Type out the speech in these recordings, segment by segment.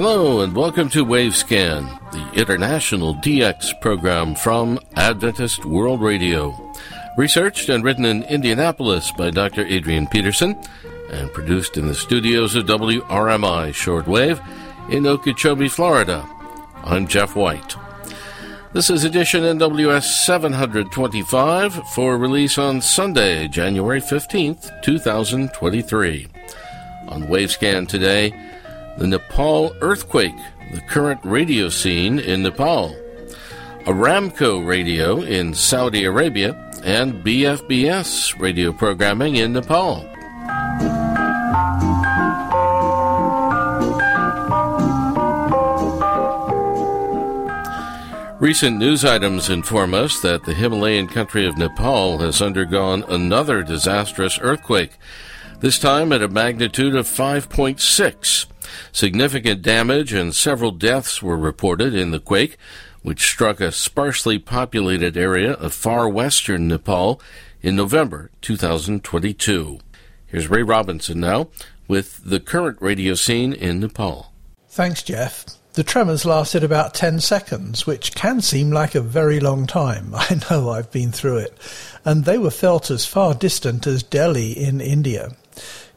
Hello and welcome to Wavescan, the international DX program from Adventist World Radio. Researched and written in Indianapolis by Dr. Adrian Peterson and produced in the studios of WRMI Shortwave in Okeechobee, Florida. I'm Jeff White. This is edition NWS 725 for release on Sunday, January 15th, 2023. On Wavescan today, the Nepal earthquake, the current radio scene in Nepal, Aramco radio in Saudi Arabia, and BFBS radio programming in Nepal. Recent news items inform us that the Himalayan country of Nepal has undergone another disastrous earthquake, this time at a magnitude of 5.6. Significant damage and several deaths were reported in the quake, which struck a sparsely populated area of far western Nepal in November 2022. Here's Ray Robinson now with the current radio scene in Nepal. Thanks, Jeff. The tremors lasted about 10 seconds, which can seem like a very long time. I know I've been through it. And they were felt as far distant as Delhi in India.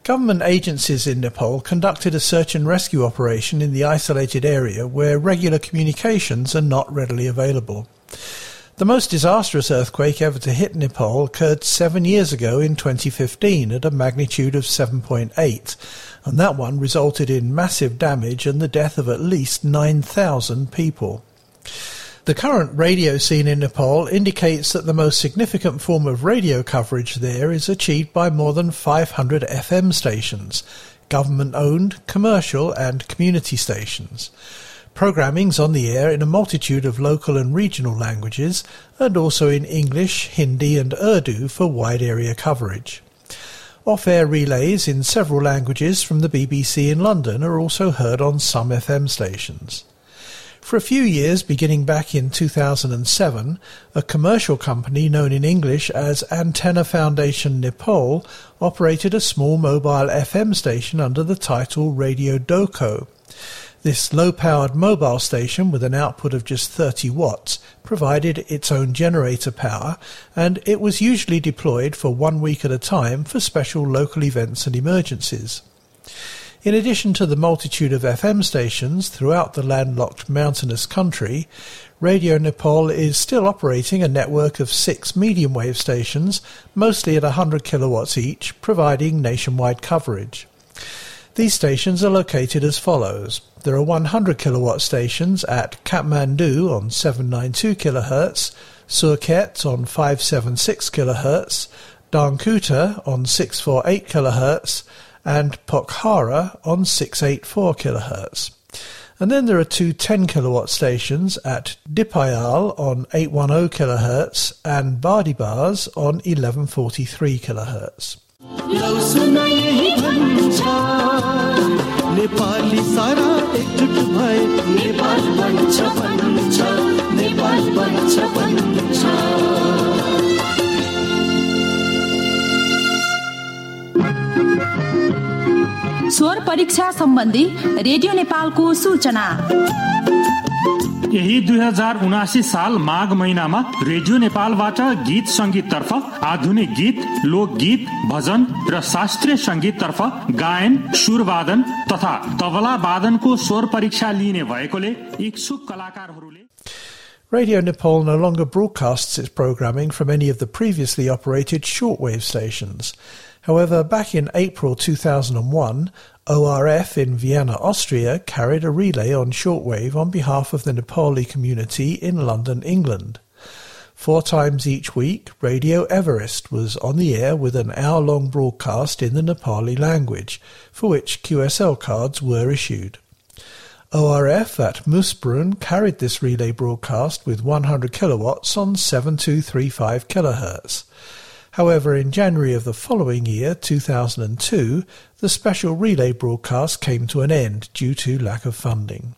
Government agencies in Nepal conducted a search and rescue operation in the isolated area where regular communications are not readily available. The most disastrous earthquake ever to hit Nepal occurred seven years ago in 2015 at a magnitude of 7.8, and that one resulted in massive damage and the death of at least 9,000 people. The current radio scene in Nepal indicates that the most significant form of radio coverage there is achieved by more than 500 FM stations, government owned, commercial, and community stations. Programming's on the air in a multitude of local and regional languages, and also in English, Hindi, and Urdu for wide area coverage. Off air relays in several languages from the BBC in London are also heard on some FM stations. For a few years, beginning back in 2007, a commercial company known in English as Antenna Foundation Nepal operated a small mobile FM station under the title Radio Doko. This low-powered mobile station with an output of just 30 watts provided its own generator power and it was usually deployed for one week at a time for special local events and emergencies. In addition to the multitude of FM stations throughout the landlocked mountainous country, Radio Nepal is still operating a network of six medium wave stations, mostly at 100 kilowatts each, providing nationwide coverage. These stations are located as follows. There are 100 kilowatt stations at Kathmandu on 792 kHz, Surkhet on 576 kHz, Dhankuta on 648 kHz, and Pokhara on 684 kHz. And then there are two 10 kilowatt stations at Dipayal on 810 kHz and Bardibas on 1143 kHz. स्वर परीक्षा सम्बन्धी radio नेपालको सूचना यही दुई हजार उनासी साल माघ महिनामा रेडियो नेपालबाट गीत सङ्गीततर्फ आधुनिक गीत लोकगीत भजन र शास्त्रीय सङ्गीततर्फ गायन सुरवादन तथा तबला वादनको स्वर परीक्षा लिइने भएकोले इच्छुक कलाकारहरूले Radio Nepal no longer broadcasts its programming from any of the previously operated shortwave stations. However, back in April 2001, ORF in Vienna, Austria carried a relay on shortwave on behalf of the Nepali community in London, England. Four times each week, Radio Everest was on the air with an hour-long broadcast in the Nepali language, for which QSL cards were issued. ORF at Moosbrunn carried this relay broadcast with 100 kilowatts on 7235 kHz. However, in January of the following year, 2002, the special relay broadcast came to an end due to lack of funding.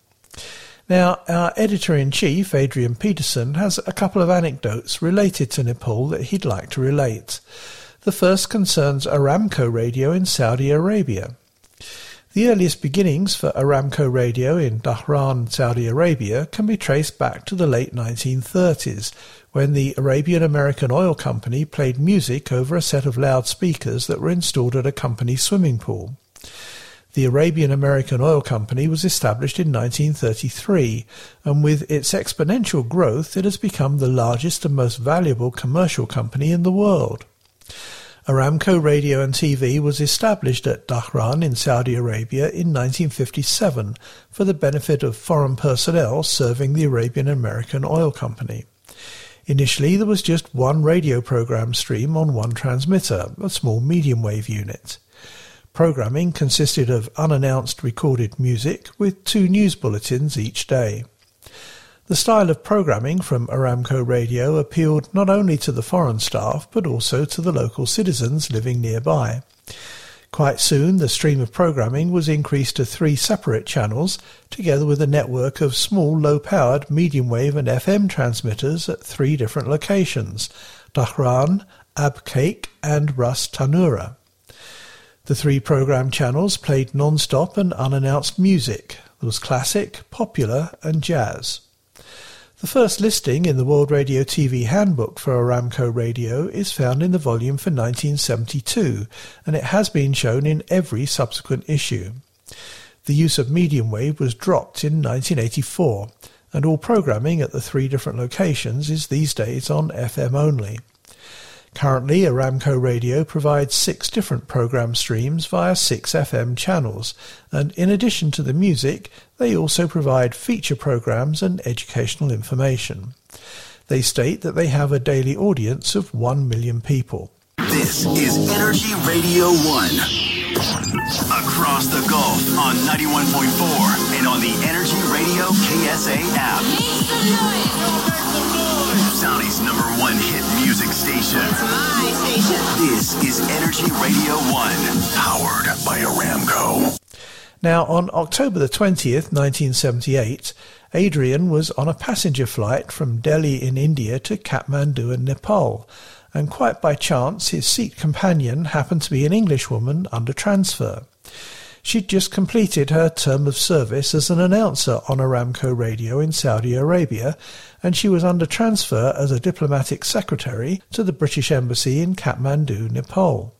Now, our editor-in-chief, Adrian Peterson, has a couple of anecdotes related to Nepal that he'd like to relate. The first concerns Aramco Radio in Saudi Arabia. The earliest beginnings for Aramco Radio in Dhahran, Saudi Arabia can be traced back to the late 1930s, when the Arabian American Oil Company played music over a set of loudspeakers that were installed at a company swimming pool. The Arabian American Oil Company was established in 1933, and with its exponential growth, it has become the largest and most valuable commercial company in the world. Aramco Radio and TV was established at Dhahran in Saudi Arabia in 1957 for the benefit of foreign personnel serving the Arabian American Oil Company. Initially, there was just one radio program stream on one transmitter, a small medium wave unit. Programming consisted of unannounced recorded music with two news bulletins each day. The style of programming from Aramco Radio appealed not only to the foreign staff but also to the local citizens living nearby. Quite soon, the stream of programming was increased to three separate channels, together with a network of small low-powered medium wave and FM transmitters at three different locations, Dhahran, Abqaiq and Ras Tanura. The three program channels played non-stop and unannounced music. There was classic, popular, and jazz. The first listing in the World Radio TV Handbook for Aramco Radio is found in the volume for 1972, and it has been shown in every subsequent issue. The use of medium wave was dropped in 1984, and all programming at the three different locations is these days on FM only. Currently, Aramco Radio provides six different program streams via six FM channels, and in addition to the music, they also provide feature programs and educational information. They state that they have a daily audience of 1 million people. This is Energy Radio 1. On 91.4 and on the Energy Radio KSA app. Saudi's number one hit music station. My station. This is Energy Radio 1, powered by Aramco. Now, on October the 20th, 1978, Adrian was on a passenger flight from Delhi in India to Kathmandu in Nepal, and quite by chance his seat companion happened to be an Englishwoman under transfer. She'd just completed her term of service as an announcer on Aramco Radio in Saudi Arabia, and she was under transfer as a diplomatic secretary to the British Embassy in Kathmandu, Nepal.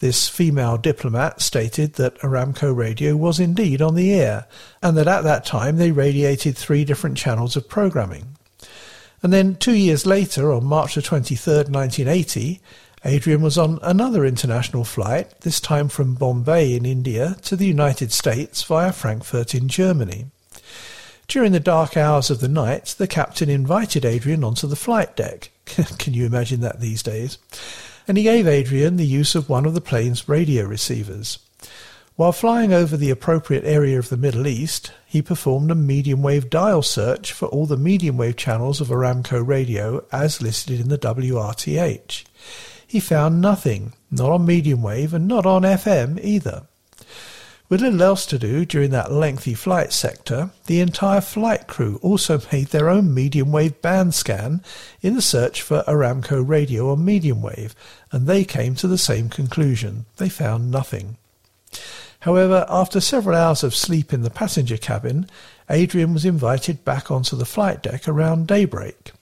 This female diplomat stated that Aramco Radio was indeed on the air, and that at that time they radiated three different channels of programming. And then two years later, on March the 23rd, 1980, Adrian was on another international flight, this time from Bombay in India to the United States via Frankfurt in Germany. During the dark hours of the night, the captain invited Adrian onto the flight deck. Can you imagine that these days? And he gave Adrian the use of one of the plane's radio receivers. While flying over the appropriate area of the Middle East, he performed a medium wave dial search for all the medium wave channels of Aramco radio as listed in the WRTH he found nothing, not on medium wave and not on FM either. With little else to do during that lengthy flight sector, the entire flight crew also made their own medium wave band scan in the search for Aramco radio on medium wave, and they came to the same conclusion. They found nothing. However, after several hours of sleep in the passenger cabin, Adrian was invited back onto the flight deck around daybreak.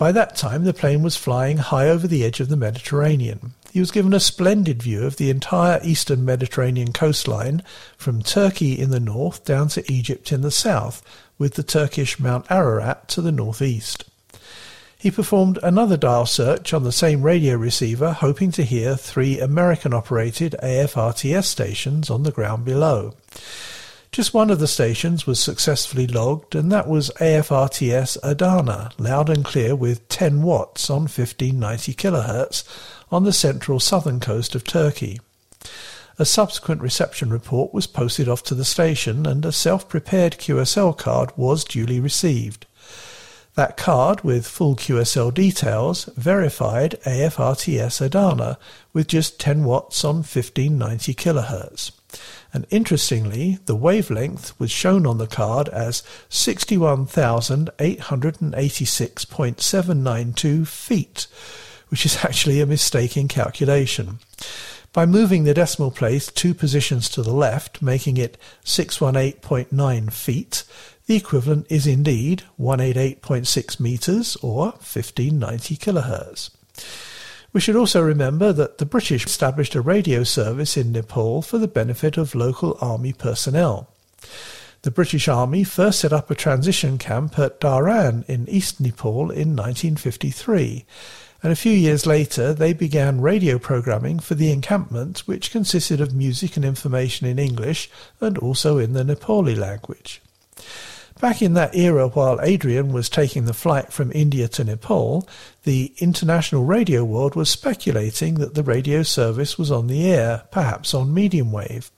By that time, the plane was flying high over the edge of the Mediterranean. He was given a splendid view of the entire eastern Mediterranean coastline, from Turkey in the north down to Egypt in the south, with the Turkish Mount Ararat to the northeast. He performed another dial search on the same radio receiver, hoping to hear three American operated AFRTS stations on the ground below. Just one of the stations was successfully logged, and that was AFRTS Adana, loud and clear with 10 watts on 1590 kHz on the central southern coast of Turkey. A subsequent reception report was posted off to the station, and a self prepared QSL card was duly received. That card, with full QSL details, verified AFRTS Adana with just 10 watts on 1590 kHz and interestingly, the wavelength was shown on the card as 61,886.792 feet, which is actually a mistake in calculation. By moving the decimal place two positions to the left, making it 618.9 feet, the equivalent is indeed 188.6 meters or 1590 kilohertz. We should also remember that the British established a radio service in Nepal for the benefit of local army personnel. The British Army first set up a transition camp at Dharan in East Nepal in 1953, and a few years later they began radio programming for the encampment, which consisted of music and information in English and also in the Nepali language. Back in that era, while Adrian was taking the flight from India to Nepal, the international radio world was speculating that the radio service was on the air, perhaps on medium wave.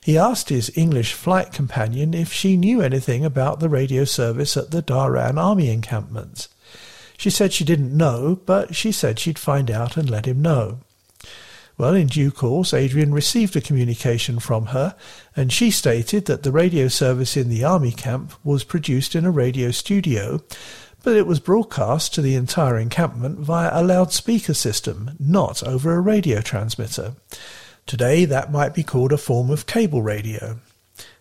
He asked his English flight companion if she knew anything about the radio service at the Dharan army encampment. She said she didn't know, but she said she'd find out and let him know. Well, in due course, Adrian received a communication from her, and she stated that the radio service in the army camp was produced in a radio studio, but it was broadcast to the entire encampment via a loudspeaker system, not over a radio transmitter. Today, that might be called a form of cable radio.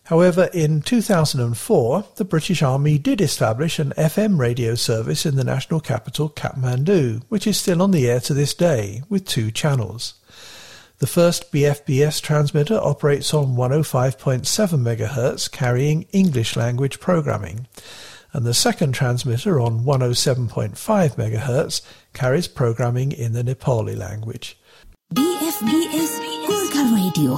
However, in 2004, the British Army did establish an FM radio service in the national capital, Kathmandu, which is still on the air to this day, with two channels. The first BFBS transmitter operates on 105.7 MHz carrying English language programming, and the second transmitter on 107.5 MHz carries programming in the Nepali language. BFBS Gurkha Radio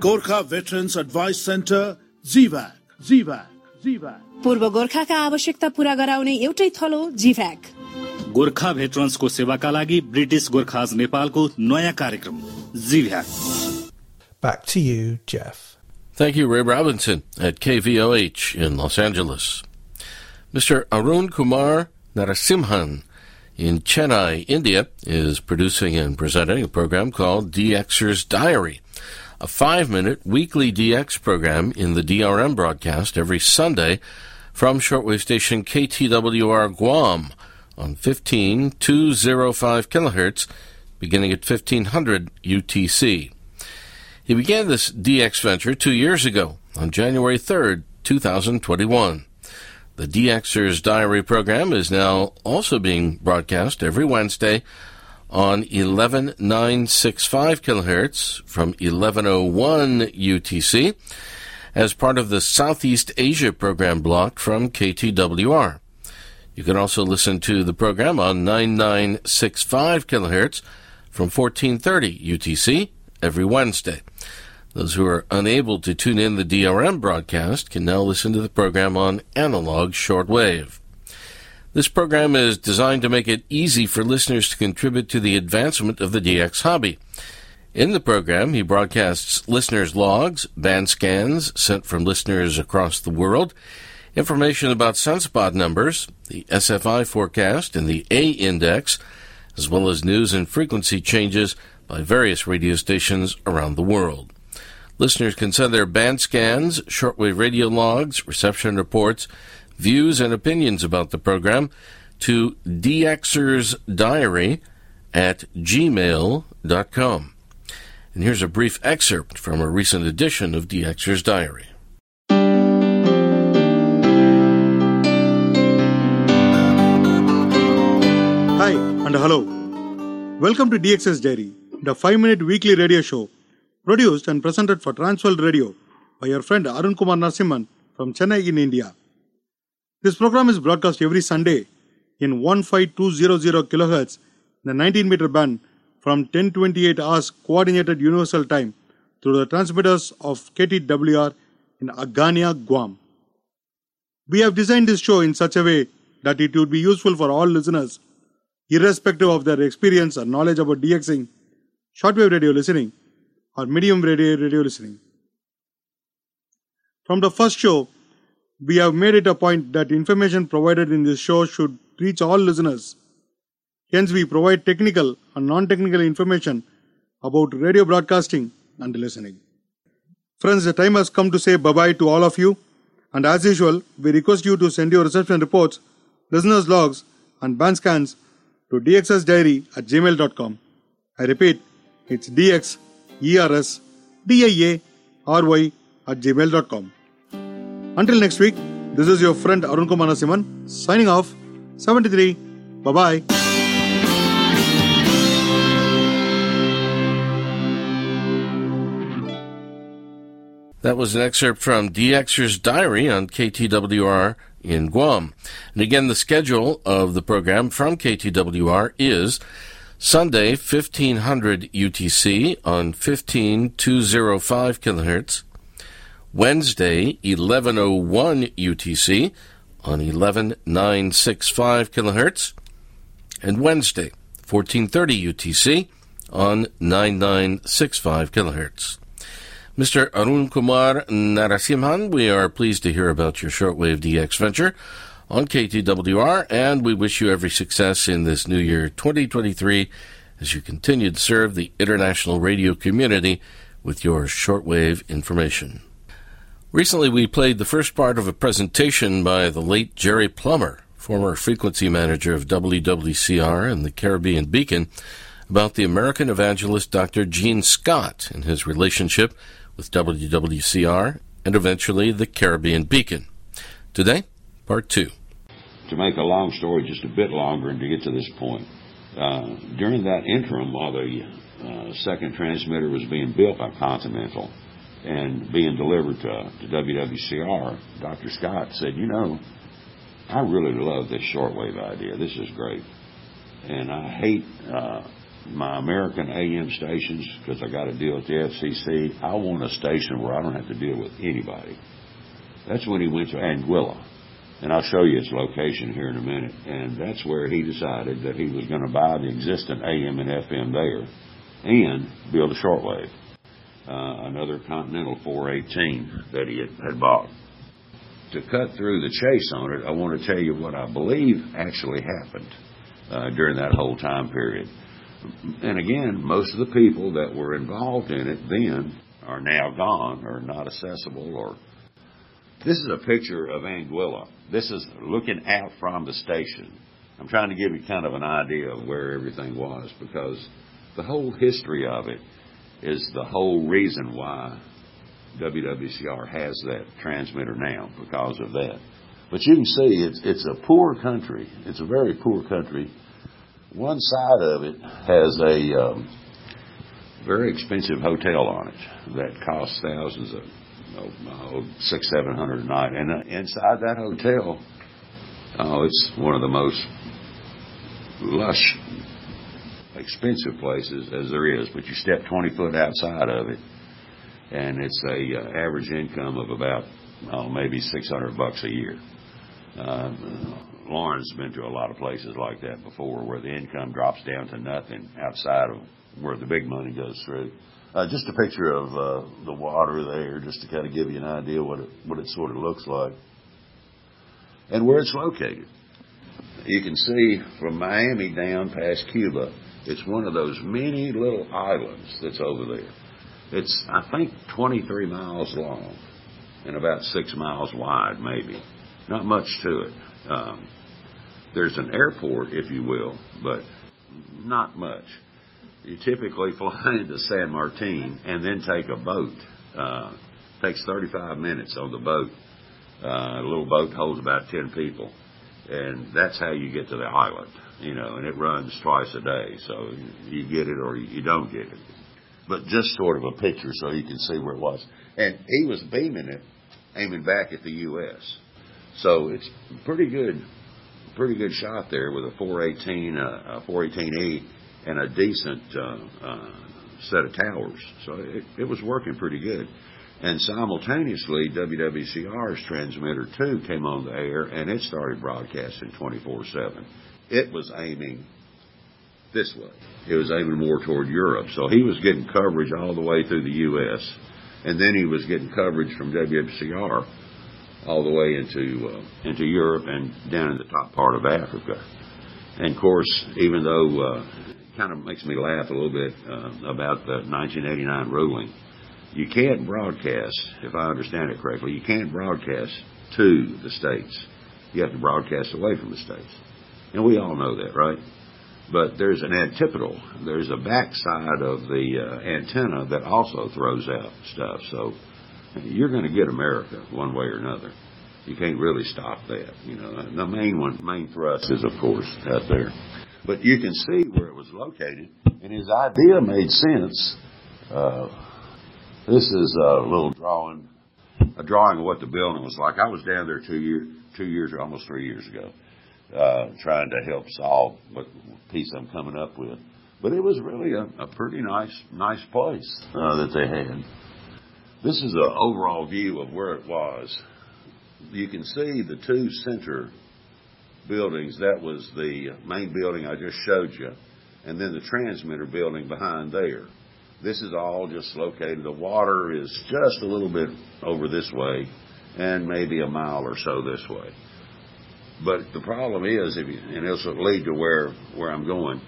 Gorkha Veterans Advice Center, GVAC, GVAC, GVAC. पूर्व गोर्खाका आवश्यकता पूरा गराउने एउटै थलो जिभ्याक गोर्खा भेटरन्सको सेवाका लागि British Gorkhas नेपालको नयाँ कार्यक्रम जिभ्याक Back to you, Jeff. Thank you, Ray Robinson at KVOH in Los Angeles. Mr. Arun Kumar Narasimhan in Chennai, India, is producing and presenting a program called DXer's Diary, a five minute weekly DX program in the DRM broadcast every Sunday from shortwave station KTWR Guam on 15205 kilohertz, beginning at 1500 UTC. He began this DX venture two years ago on January 3rd, 2021. The DXer's Diary program is now also being broadcast every Wednesday on 11965 kilohertz from 1101 UTC as part of the Southeast Asia program block from KTWR. You can also listen to the program on 9965 kilohertz from 1430 UTC every Wednesday. Those who are unable to tune in the DRM broadcast can now listen to the program on analog shortwave. This program is designed to make it easy for listeners to contribute to the advancement of the DX hobby. In the program, he broadcasts listeners' logs, band scans sent from listeners across the world, information about sunspot numbers, the SFI forecast, and the A index, as well as news and frequency changes by various radio stations around the world. Listeners can send their band scans, shortwave radio logs, reception reports, views, and opinions about the program to dxersdiary at gmail.com. And here's a brief excerpt from a recent edition of DXer's Diary. Hi and hello. Welcome to DXer's Diary, the 5 minute weekly radio show produced and presented for Transworld Radio by your friend Arun Kumar Narasimhan from Chennai in India. This program is broadcast every Sunday in 15200 kHz in the 19 meter band from 1028 hours coordinated universal time through the transmitters of KTWR in Agania, Guam. We have designed this show in such a way that it would be useful for all listeners, irrespective of their experience or knowledge about DXing, shortwave radio listening, or medium radio radio listening. From the first show, we have made it a point that information provided in this show should reach all listeners. Hence, we provide technical and non technical information about radio broadcasting and listening. Friends, the time has come to say bye bye to all of you. And as usual, we request you to send your reception reports, listeners' logs, and band scans to dxsdiary at gmail.com. I repeat, it's dxersdiary at gmail.com. Until next week, this is your friend Arun Kumar Narasimhan signing off. 73. Bye bye. That was an excerpt from DXer's Diary on KTWR in Guam. And again, the schedule of the program from KTWR is Sunday, 1500 UTC on 15205 kilohertz. Wednesday, 1101 UTC on 11965 kilohertz. And Wednesday, 1430 UTC on 9965 kilohertz. Mr. Arun Kumar Narasimhan, we are pleased to hear about your shortwave DX venture on KTWR, and we wish you every success in this new year 2023 as you continue to serve the international radio community with your shortwave information. Recently, we played the first part of a presentation by the late Jerry Plummer, former frequency manager of WWCR and the Caribbean Beacon, about the American evangelist Dr. Gene Scott and his relationship with WWCR and eventually the Caribbean Beacon. Today, part two. To make a long story just a bit longer and to get to this point, uh, during that interim while the uh, second transmitter was being built by Continental and being delivered to, to WWCR, Dr. Scott said, You know, I really love this shortwave idea. This is great. And I hate uh, my American AM stations because I got to deal with the FCC. I want a station where I don't have to deal with anybody. That's when he went to Anguilla. And I'll show you its location here in a minute. And that's where he decided that he was going to buy the existing AM and FM there and build a shortwave. Uh, another Continental 418 that he had, had bought. To cut through the chase on it, I want to tell you what I believe actually happened uh, during that whole time period and again, most of the people that were involved in it then are now gone or not accessible or this is a picture of Anguilla. This is looking out from the station. I'm trying to give you kind of an idea of where everything was because the whole history of it is the whole reason why WWCR has that transmitter now because of that. But you can see it's it's a poor country. It's a very poor country one side of it has a um, very expensive hotel on it that costs thousands of oh, six seven hundred a night, and uh, inside that hotel, oh, it's one of the most lush, expensive places as there is. But you step twenty foot outside of it, and it's a uh, average income of about oh, maybe six hundred bucks a year. Uh, Lauren's been to a lot of places like that before where the income drops down to nothing outside of where the big money goes through. Uh, just a picture of uh, the water there, just to kind of give you an idea what it what it sort of looks like, and where it's located. You can see from Miami down past Cuba, it's one of those many little islands that's over there. It's I think 23 miles long and about six miles wide, maybe. Not much to it. Um, there's an airport, if you will, but not much. You typically fly into San Martin and then take a boat. Uh, takes 35 minutes on the boat. Uh, a little boat holds about 10 people, and that's how you get to the island. You know, and it runs twice a day, so you get it or you don't get it. But just sort of a picture so you can see where it was. And he was beaming it, aiming back at the U.S. So it's pretty good, pretty good shot there with a 418, uh, a 418E, and a decent uh, uh, set of towers. So it, it was working pretty good. And simultaneously, WWCR's transmitter 2 came on the air and it started broadcasting 24 7. It was aiming this way. It was aiming more toward Europe. So he was getting coverage all the way through the U.S. And then he was getting coverage from WWCR all the way into uh, into Europe and down in the top part of Africa. And of course, even though uh, kind of makes me laugh a little bit uh, about the 1989 ruling, you can't broadcast, if I understand it correctly, you can't broadcast to the states. You have to broadcast away from the states. And we all know that, right? But there's an antipodal. There's a backside of the uh, antenna that also throws out stuff. So you're going to get America one way or another. You can't really stop that. You know, the main one, main thrust is of course out there. But you can see where it was located, and his idea made sense. Uh, this is a little drawing, a drawing of what the building was like. I was down there two years, two years or almost three years ago, uh, trying to help solve what piece I'm coming up with. But it was really a, a pretty nice, nice place uh, that they had. This is an overall view of where it was. You can see the two center buildings. That was the main building I just showed you, and then the transmitter building behind there. This is all just located. The water is just a little bit over this way, and maybe a mile or so this way. But the problem is, if you, and this will lead to where where I'm going,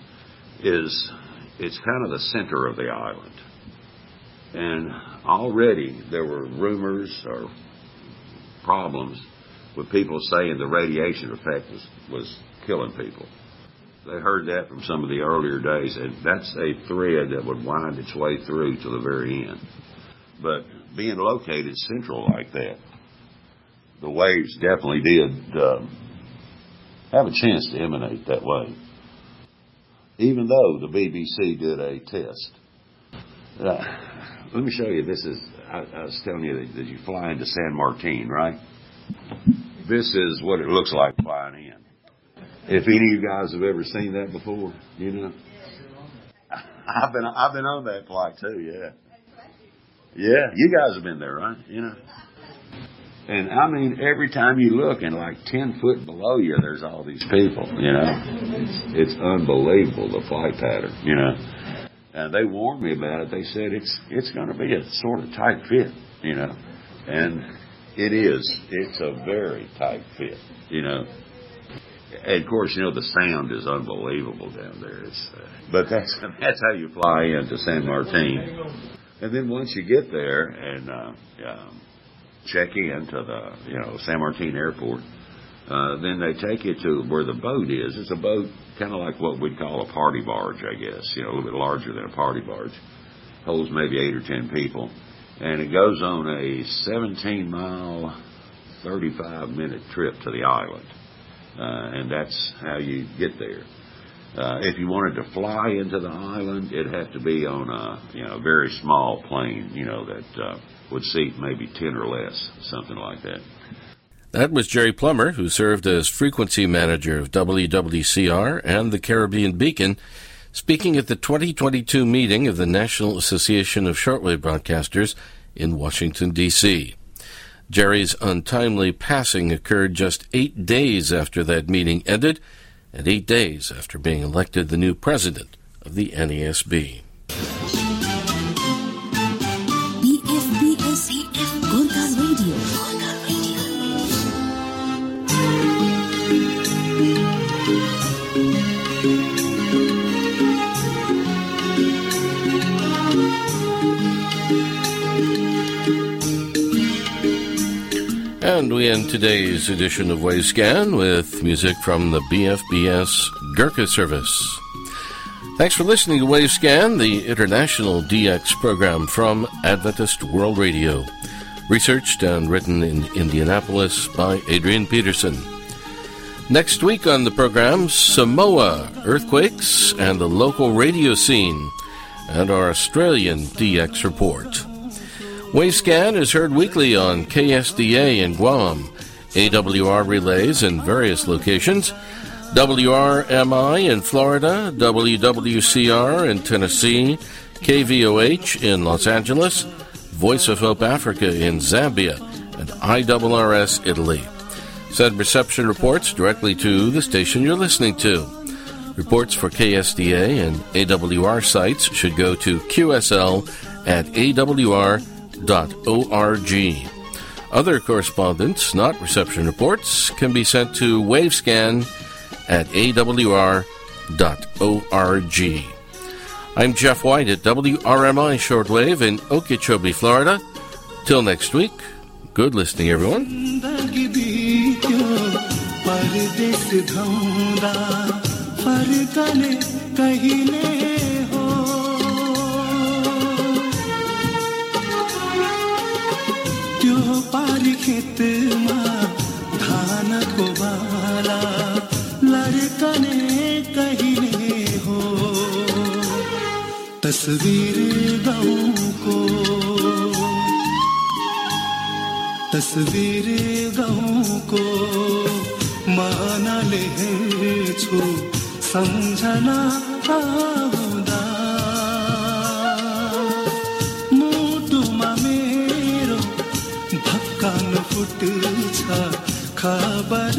is it's kind of the center of the island, and already there were rumors or problems with people saying the radiation effect was was killing people. They heard that from some of the earlier days, and that's a thread that would wind its way through to the very end. But being located central like that, the waves definitely did um, have a chance to emanate that way. Even though the BBC did a test. Uh, let me show you. This is, I, I was telling you that, that you fly into San Martin, right? This is what it looks like flying in. If any of you guys have ever seen that before, you know. I've been I've been on that flight too, yeah. Yeah, you guys have been there, right? You know. And I mean, every time you look, and like ten foot below you, there's all these people. You know, it's, it's unbelievable the flight pattern. You know, and they warned me about it. They said it's it's going to be a sort of tight fit. You know, and it is. It's a very tight fit. You know. And of course, you know the sound is unbelievable down there. It's, uh, but that's that's how you fly into San Martin, and then once you get there and uh, um, check in to the you know San Martin Airport. Uh, then they take you to where the boat is. It's a boat kind of like what we'd call a party barge, I guess. You know, a little bit larger than a party barge. Holds maybe eight or ten people, and it goes on a 17 mile, 35 minute trip to the island, uh, and that's how you get there. Uh, if you wanted to fly into the island, it'd have to be on a you know very small plane, you know that uh, would seat maybe 10 or less, something like that. That was Jerry Plummer, who served as frequency manager of WWCR and the Caribbean Beacon, speaking at the 2022 meeting of the National Association of Shortwave Broadcasters in Washington, D.C. Jerry's untimely passing occurred just eight days after that meeting ended, and eight days after being elected the new president of the NASB. And we end today's edition of Wavescan with music from the BFBS Gurkha service. Thanks for listening to Wavescan, the international DX program from Adventist World Radio. Researched and written in Indianapolis by Adrian Peterson. Next week on the program, Samoa, earthquakes, and the local radio scene, and our Australian DX report. Wavescan is heard weekly on KSDA in Guam, AWR relays in various locations, WRMI in Florida, WWCR in Tennessee, KVOH in Los Angeles, Voice of Hope Africa in Zambia, and IRRS Italy. Send reception reports directly to the station you're listening to. Reports for KSDA and AWR sites should go to QSL at AWR.com www.wavescan.org. Other correspondence, not reception reports, can be sent to wavescan at awr.org. I'm Jeff White at WRMI Shortwave in Okeechobee, Florida. Till next week, good listening, everyone. पारी खेतमा धानको बाला लड्कने कहिले हो। तस्वीर गाउँको तस्वीर गाउँको मानाले हेर्छु सम्झना खबर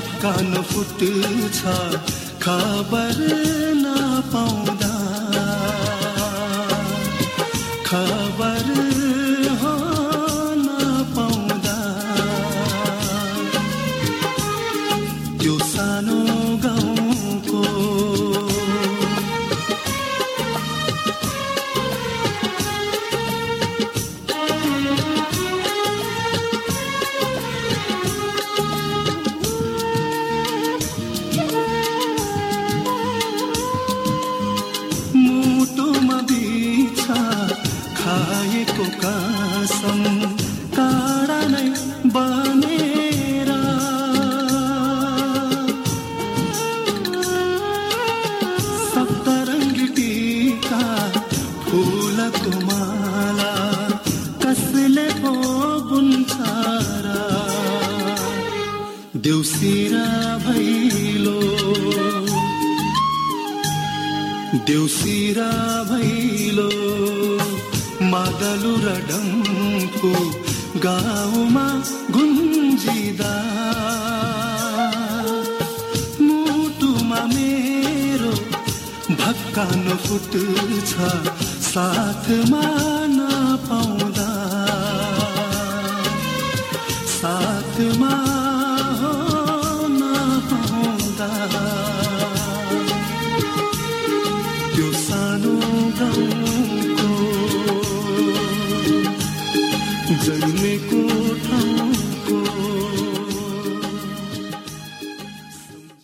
भक्कान फुट्छ खबर नपाउँदा तुम्हाला कसले हो गुन्सारा भैलो देउसिरा भैलो मादलु रडम्को गाउँमा गुन्जिदा। मुटुमा मेरो भक्कानो फुट साथमा नपाउँदा